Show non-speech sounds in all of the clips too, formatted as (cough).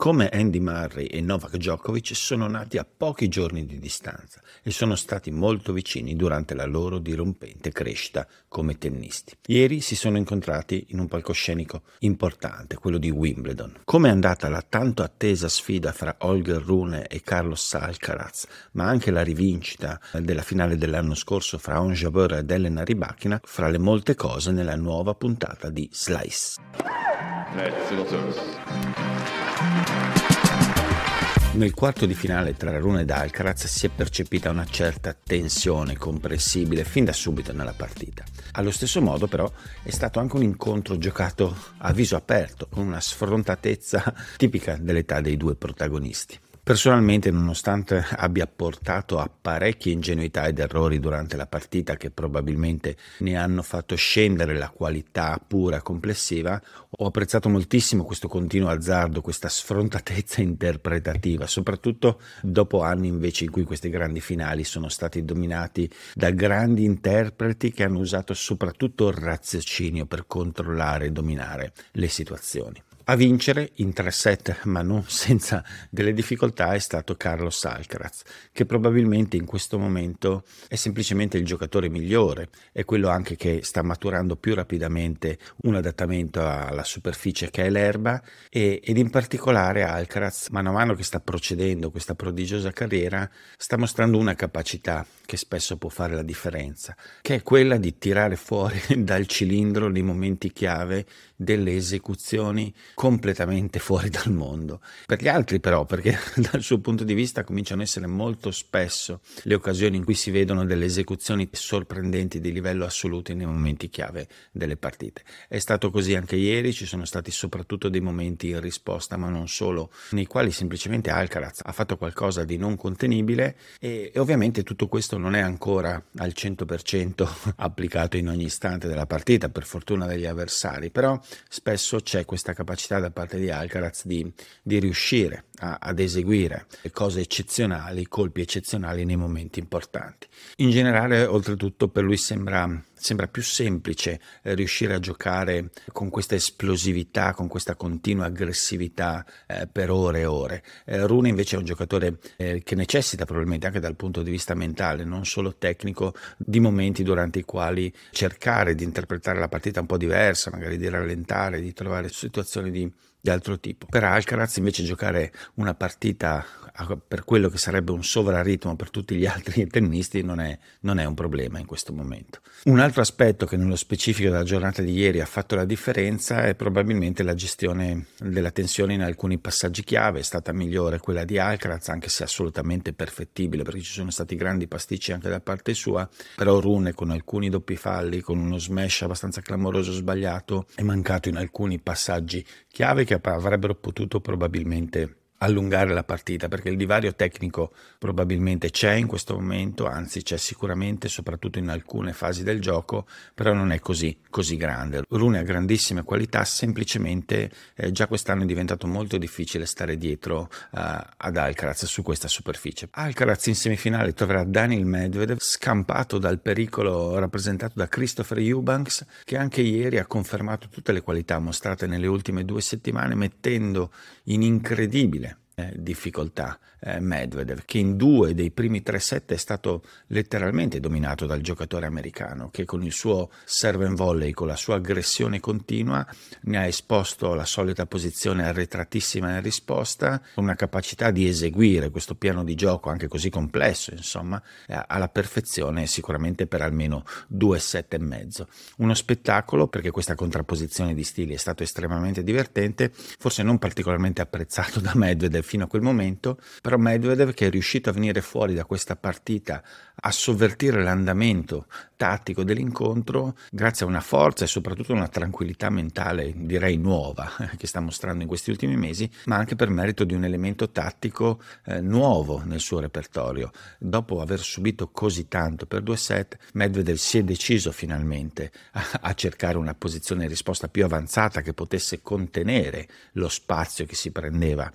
Come Andy Murray e Novak Djokovic sono nati a pochi giorni di distanza e sono stati molto vicini durante la loro dirompente crescita come tennisti. Ieri si sono incontrati in un palcoscenico importante, quello di Wimbledon. Come è andata la tanto attesa sfida fra Holger Rune e Carlos Alcaraz, ma anche la rivincita della finale dell'anno scorso fra Ons Jabeur ed Elena Rybakina, fra le molte cose nella nuova puntata di Slice. Nel quarto di finale tra Rune ed Alcaraz si è percepita una certa tensione comprensibile fin da subito nella partita. Allo stesso modo però è stato anche un incontro giocato a viso aperto, con una sfrontatezza (laughs) tipica dell'età dei due protagonisti. Personalmente, nonostante (laughs) abbia portato a parecchie ingenuità ed errori durante la partita che probabilmente ne hanno fatto scendere la qualità pura complessiva, ho apprezzato moltissimo questo continuo azzardo, questa sfrontatezza (laughs) interpretativa, soprattutto dopo anni invece in cui questi grandi finali sono stati dominati da grandi interpreti che hanno usato soprattutto il raziocinio per controllare e dominare le situazioni. A vincere in tre set, ma non senza delle difficoltà, è stato Carlos Alcaraz, che probabilmente in questo momento è semplicemente il giocatore migliore, è quello anche che sta maturando più rapidamente un adattamento alla superficie che è l'erba e, ed in particolare Alcaraz, mano a mano che sta procedendo questa prodigiosa carriera, sta mostrando una capacità che spesso può fare la differenza, che è quella di tirare fuori (laughs) dal cilindro nei momenti chiave delle esecuzioni completamente fuori dal mondo. Per gli altri però, perché (laughs) dal suo punto di vista cominciano a essere molto spesso le occasioni in cui si vedono delle esecuzioni sorprendenti di livello assoluto nei momenti chiave delle partite. È stato così anche ieri, ci sono stati soprattutto dei momenti in risposta, ma non solo, nei quali semplicemente Alcaraz ha fatto qualcosa di non contenibile e, e ovviamente tutto questo non è ancora al 100% (laughs) applicato in ogni istante della partita, per fortuna degli avversari, però spesso c'è questa capacità capacità da parte di Alcaraz di, di riuscire a, ad eseguire cose eccezionali, colpi eccezionali nei momenti importanti. In generale, oltretutto, per lui sembra sembra più semplice eh, riuscire a giocare con questa esplosività, con questa continua aggressività eh, per ore e ore. Eh, Rune invece è un giocatore eh, che necessita probabilmente anche dal punto di vista mentale, non solo tecnico, di momenti durante i quali cercare di interpretare la partita un po' diversa, magari di rallentare, di trovare situazioni di di altro tipo. Per Alcaraz invece giocare una partita per quello che sarebbe un sovraritmo per tutti gli (laughs) altri tennisti non è, non è, un problema in questo momento. Un altro aspetto che nello specifico della giornata di ieri ha fatto la differenza è probabilmente la gestione della tensione in alcuni passaggi chiave, è stata migliore quella di Alcaraz anche se assolutamente perfettibile perché ci sono stati grandi pasticci anche da parte sua, però Rune con alcuni doppi falli, con uno smash abbastanza clamoroso sbagliato è mancato in alcuni passaggi chiave che avrebbero potuto probabilmente allungare la partita perché il divario tecnico probabilmente c'è in questo momento, anzi c'è sicuramente soprattutto in alcune fasi del gioco, però non è così, così grande. Rune ha grandissime qualità, semplicemente eh, già quest'anno è diventato molto difficile stare dietro uh, ad Alcaraz su questa superficie. Alcaraz in semifinale troverà Daniel Medvedev scampato dal pericolo rappresentato da Christopher Eubanks che anche ieri ha confermato tutte le qualità mostrate nelle ultime due settimane mettendo in incredibile eh, difficoltà eh, Medvedev, che in due dei primi tre set è stato letteralmente dominato dal giocatore americano, che con il suo serve and volley, con la sua aggressione continua, ne ha esposto la solita posizione arretratissima in risposta, con una capacità di eseguire questo piano di gioco anche così complesso, insomma, eh, alla perfezione sicuramente per almeno due set e mezzo. Uno spettacolo perché questa contrapposizione di stili è stato estremamente divertente, forse non particolarmente apprezzato da Medvedev fino a quel momento, però Medvedev che è riuscito a venire fuori da questa partita a sovvertire l'andamento tattico dell'incontro grazie a una forza e soprattutto una tranquillità mentale, direi nuova, (laughs) che sta mostrando in questi ultimi mesi, ma anche per merito di un elemento tattico eh, nuovo nel suo repertorio. Dopo aver subito così tanto per due set, Medvedev si è deciso finalmente a, a cercare una posizione di risposta più avanzata che potesse contenere lo spazio che si prendeva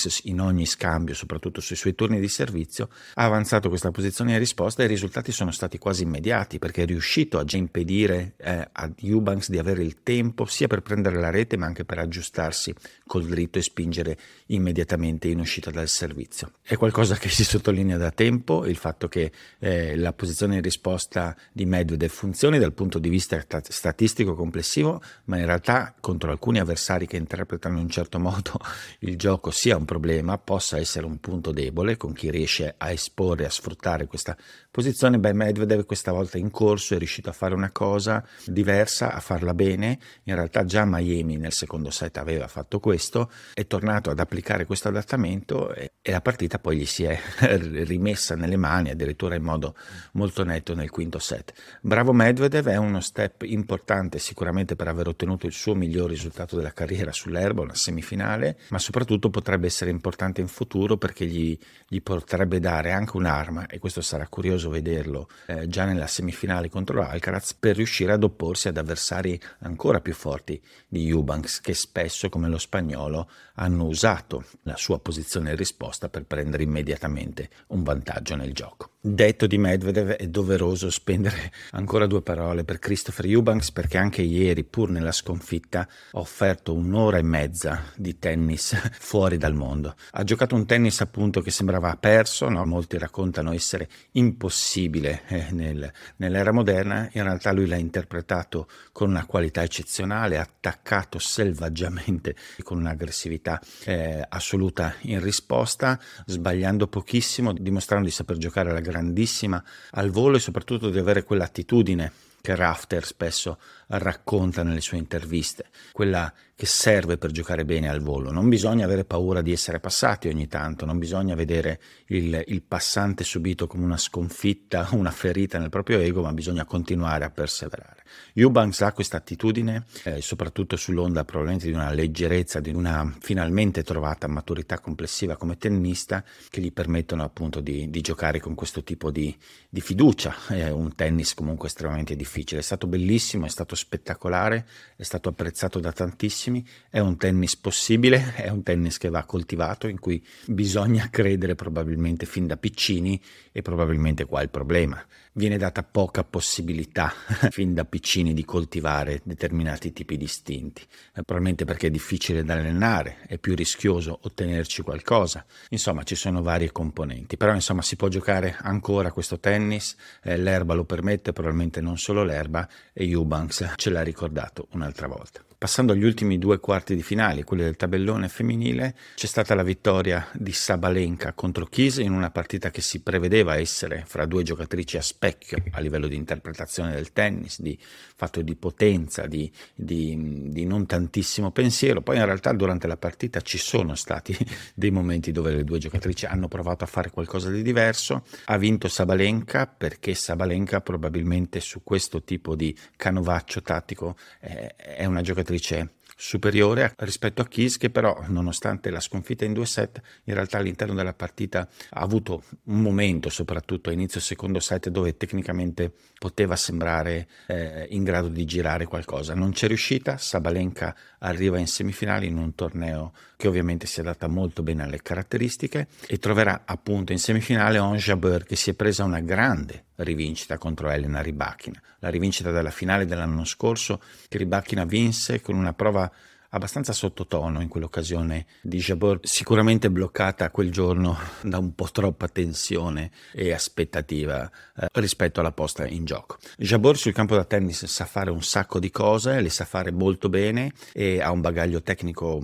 Eubanks in ogni scambio, soprattutto sui suoi turni di servizio, ha avanzato questa posizione di risposta e i risultati sono stati quasi immediati perché è riuscito a impedire eh, a Eubanks di avere il tempo sia per prendere la rete ma anche per aggiustarsi col dritto e spingere immediatamente in uscita dal servizio. È qualcosa che si sottolinea da tempo, il fatto che eh, la posizione in risposta di Medvedev funzioni dal punto di vista statistico complessivo, ma in realtà contro alcuni avversari che interpretano in un certo modo il gioco sia un problema, possa essere un punto debole con chi riesce a esporre, a sfruttare questa posizione. Beh, Medvedev questa volta in corso è riuscito a fare una cosa diversa, a farla bene. In realtà già Miami nel secondo set aveva fatto questo, è tornato ad applicare questo adattamento e, e la partita poi gli si è (laughs) rimessa nelle mani, addirittura in modo molto netto nel quinto set. Bravo Medvedev, è uno step importante sicuramente per aver ottenuto il suo miglior risultato della carriera sull'erba, una semifinale, ma soprattutto potrebbe essere importante in futuro perché gli, gli potrebbe dare anche un'arma, e questo sarà curioso vederlo eh, già nella semifinale contro Alcaraz per riuscire ad opporsi ad avversari ancora più forti di Eubanks che spesso come lo spagnolo hanno usato la sua posizione in risposta per prendere immediatamente un vantaggio nel gioco. Detto di Medvedev è doveroso spendere (laughs) ancora due parole per Christopher Eubanks perché anche ieri pur nella sconfitta ha offerto un'ora e mezza di tennis (laughs) fuori dal mondo. Ha giocato un tennis appunto che sembrava perso, no? molti raccontano essere impossibile eh, nel, nell'era moderna, in realtà lui l'ha interpretato con una qualità eccezionale, attaccato selvaggiamente (laughs) con un'aggressività eh, assoluta in risposta, sbagliando pochissimo, dimostrando di saper giocare alla grandissima al volo e soprattutto di avere quell'attitudine che Rafter spesso racconta nelle sue interviste, quella che serve per giocare bene al volo. Non bisogna avere paura di essere passati ogni tanto, non bisogna vedere il, il passante subito come una sconfitta, (laughs) una ferita nel proprio ego, ma bisogna continuare a perseverare. Eubanks ha questa attitudine, eh, soprattutto sull'onda probabilmente di una leggerezza, di una finalmente trovata maturità complessiva come tennista, che gli permettono appunto di, di giocare con questo tipo di, di fiducia. È un tennis comunque estremamente difficile. È stato bellissimo, è stato spettacolare, è stato apprezzato da tantissimi, è un tennis possibile, è un tennis che va coltivato, in cui bisogna credere probabilmente fin da piccini e probabilmente qua è il problema. Viene data poca possibilità (laughs) fin da piccini di coltivare determinati tipi di istinti, eh, probabilmente perché è difficile da allenare, è più rischioso ottenerci qualcosa, insomma ci sono varie componenti, però insomma si può giocare ancora questo tennis, eh, l'erba lo permette, probabilmente non solo l'erba e Eubanks ce l'ha ricordato un'altra volta. Passando agli ultimi due quarti di finale, quelli del tabellone femminile, c'è stata la vittoria di Sabalenka contro Kise in una partita che si prevedeva essere fra due giocatrici a specchio a livello di interpretazione del tennis, di fatto di potenza, di, di, di non tantissimo pensiero. Poi in realtà durante la partita ci sono stati (laughs) dei momenti dove le due giocatrici hanno provato a fare qualcosa di diverso. Ha vinto Sabalenka perché Sabalenka probabilmente su questo tipo di canovaccio tattico eh, è una giocatrice giocatrice superiore rispetto a Kiss che però nonostante la sconfitta in due set in realtà all'interno della partita ha avuto un momento soprattutto a inizio secondo set dove tecnicamente poteva sembrare eh, in grado di girare qualcosa. Non c'è riuscita Sabalenka arriva in semifinale in un torneo che ovviamente si adatta molto bene alle caratteristiche e troverà appunto in semifinale On Jabeur che si è presa una grande rivincita contro Elena Ribachina, la rivincita della finale dell'anno scorso che Ribachina vinse con una prova abbastanza sottotono in quell'occasione di Jabor, sicuramente bloccata quel giorno da un po' troppa tensione e aspettativa eh, rispetto alla posta in gioco. Jabor sul campo da tennis sa fare un sacco di cose, le sa fare molto bene e ha un bagaglio tecnico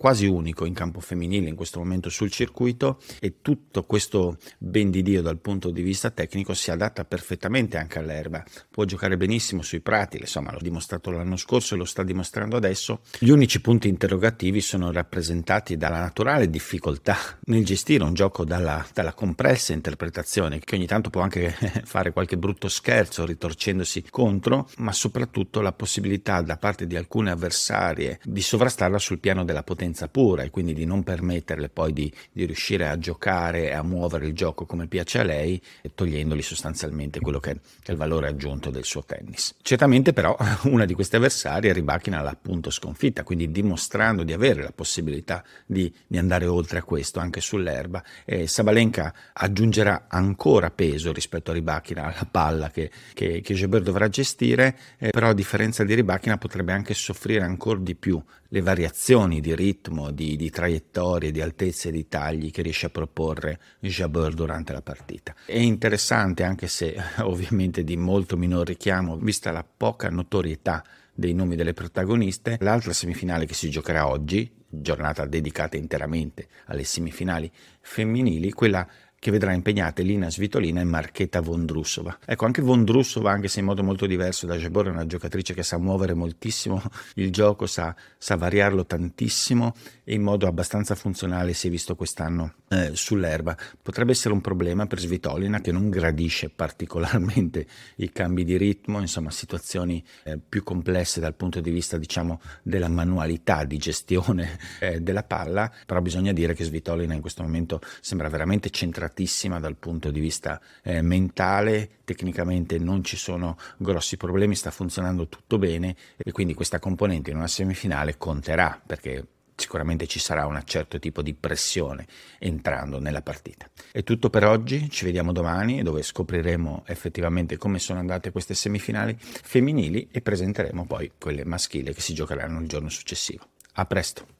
quasi unico in campo femminile in questo momento sul circuito e tutto questo ben di Dio dal punto di vista tecnico si adatta perfettamente anche all'erba. Può giocare benissimo sui prati, insomma l'ho dimostrato l'anno scorso e lo sta dimostrando adesso. Gli unici punti interrogativi sono rappresentati dalla naturale difficoltà nel gestire un gioco dalla, dalla compressa interpretazione che ogni tanto può anche (laughs) fare qualche brutto scherzo ritorcendosi contro, ma soprattutto la possibilità da parte di alcune avversarie di sovrastarla sul piano della potenza pura e quindi di non permetterle poi di, di riuscire a giocare e a muovere il gioco come piace a lei, togliendogli sostanzialmente quello che è il valore aggiunto del suo tennis. Certamente però (laughs) una di queste avversarie Ribachina l'ha appunto sconfitta, quindi dimostrando di avere la possibilità di, di andare oltre a questo anche sull'erba e Sabalenka aggiungerà ancora peso rispetto a Ribachina alla palla che, che, che Jabeur dovrà gestire, eh, però a differenza di Ribachina potrebbe anche soffrire ancora di più le variazioni di ritmo, di, di traiettorie, di altezze di tagli che riesce a proporre Jabeur durante la partita. È interessante anche se (laughs) ovviamente di molto minor richiamo, vista la poca notorietà dei nomi delle protagoniste. L'altra semifinale che si giocherà oggi, giornata dedicata interamente alle semifinali femminili, quella che vedrà impegnate Lina Svitolina e Marchetta Vondrusova. Ecco, anche Vondrusova, anche se in modo molto diverso da Jabor, è una giocatrice che sa muovere moltissimo (laughs) il gioco, sa, sa variarlo tantissimo e in modo abbastanza funzionale si è visto quest'anno eh, sull'erba. Potrebbe essere un problema per Svitolina che non gradisce particolarmente i cambi di ritmo, insomma situazioni eh, più complesse dal punto di vista diciamo della manualità di gestione (laughs) eh, della palla, però bisogna dire che Svitolina in questo momento sembra veramente centrata moderatissima dal punto di vista eh, mentale, tecnicamente non ci sono grossi problemi, sta funzionando tutto bene e quindi questa componente in una semifinale conterà perché sicuramente ci sarà un certo tipo di pressione entrando nella partita. È tutto per oggi, ci vediamo domani dove scopriremo effettivamente come sono andate queste semifinali femminili e presenteremo poi quelle maschili che si giocheranno il giorno successivo. A presto!